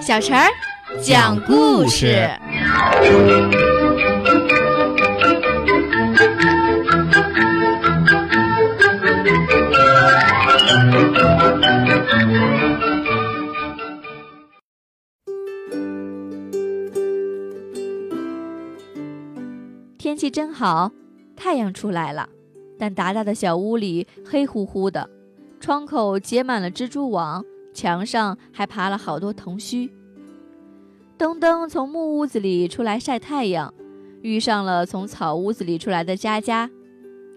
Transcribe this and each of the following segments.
小陈儿讲故事。天气真好，太阳出来了，但达达的小屋里黑乎乎的，窗口结满了蜘蛛网。墙上还爬了好多藤须。噔噔从木屋子里出来晒太阳，遇上了从草屋子里出来的佳佳。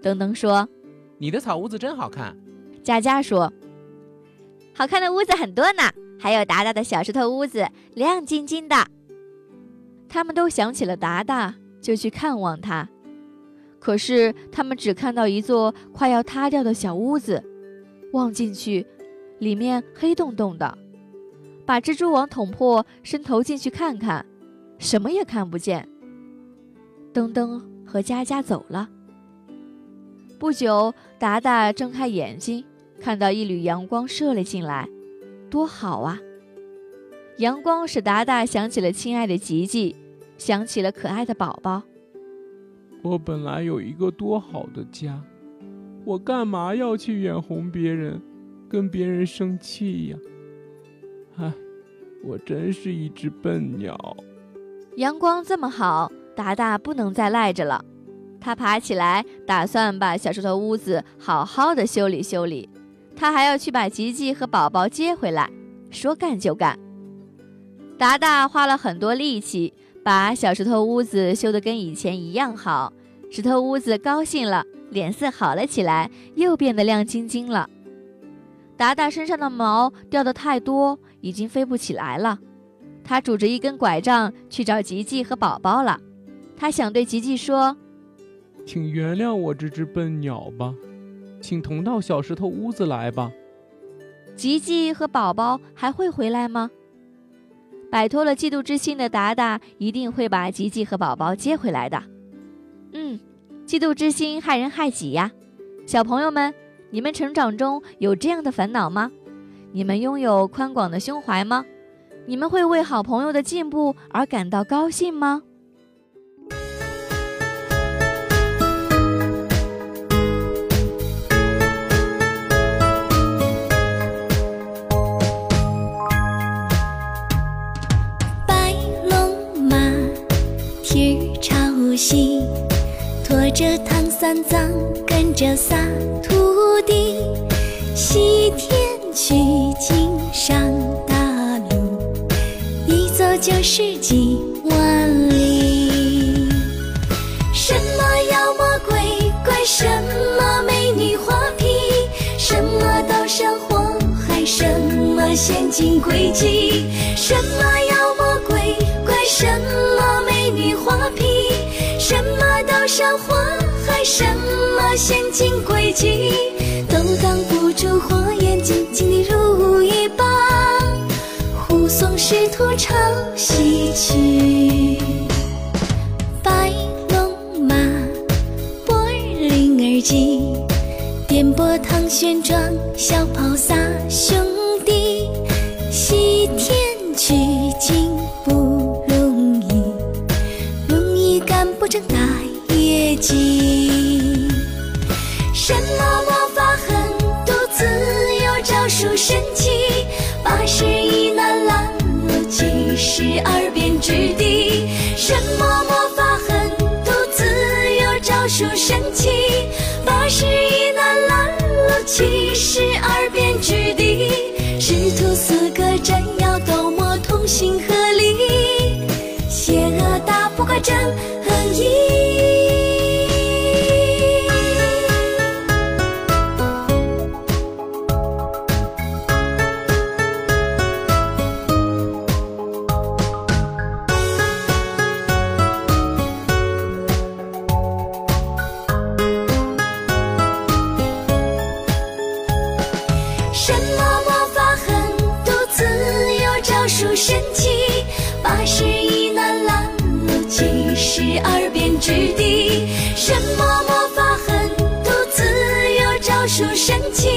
噔噔说：“你的草屋子真好看。”佳佳说：“好看的屋子很多呢，还有达达的小石头屋子，亮晶晶的。”他们都想起了达达，就去看望他。可是他们只看到一座快要塌掉的小屋子，望进去。里面黑洞洞的，把蜘蛛网捅破，伸头进去看看，什么也看不见。噔噔和佳佳走了。不久，达达睁开眼睛，看到一缕阳光射了进来，多好啊！阳光使达达想起了亲爱的吉吉，想起了可爱的宝宝。我本来有一个多好的家，我干嘛要去眼红别人？跟别人生气呀！唉，我真是一只笨鸟。阳光这么好，达达不能再赖着了。他爬起来，打算把小石头屋子好好的修理修理。他还要去把吉吉和宝宝接回来。说干就干。达达花了很多力气，把小石头屋子修得跟以前一样好。石头屋子高兴了，脸色好了起来，又变得亮晶晶了。达达身上的毛掉的太多，已经飞不起来了。他拄着一根拐杖去找吉吉和宝宝了。他想对吉吉说：“请原谅我这只笨鸟吧，请同到小石头屋子来吧。”吉吉和宝宝还会回来吗？摆脱了嫉妒之心的达达一定会把吉吉和宝宝接回来的。嗯，嫉妒之心害人害己呀，小朋友们。你们成长中有这样的烦恼吗？你们拥有宽广的胸怀吗？你们会为好朋友的进步而感到高兴吗？白龙马，蹄儿朝西，驮着唐三藏，跟着仨徒弟，西天取经上大路，一走就是几万里。什么妖魔鬼怪，什么美女花皮，什么刀山火海，什么陷阱诡计，什么妖魔鬼怪，什么美女花皮，什么刀山火海，什么陷阱诡计，都挡不住火眼金睛的如意棒，护送师徒朝西去。白龙马，波儿铃儿急，颠簸唐玄奘，小跑仨兄弟，西天取经不容易，容易干不成大业绩。神奇，八十一难拦路，七十二变之地。什么魔法狠毒自有招数神奇，八十一难拦路，七十二变之地。师徒四个真要斗魔同心合力，邪恶打不过真之地什么魔法狠毒自有招数神奇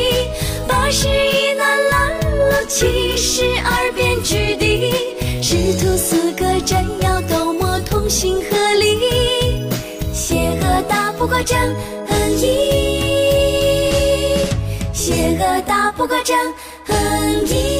八十一难拦路七十二变之地师徒四个斩妖斗魔同心合力邪恶打不过正义邪恶打不过正义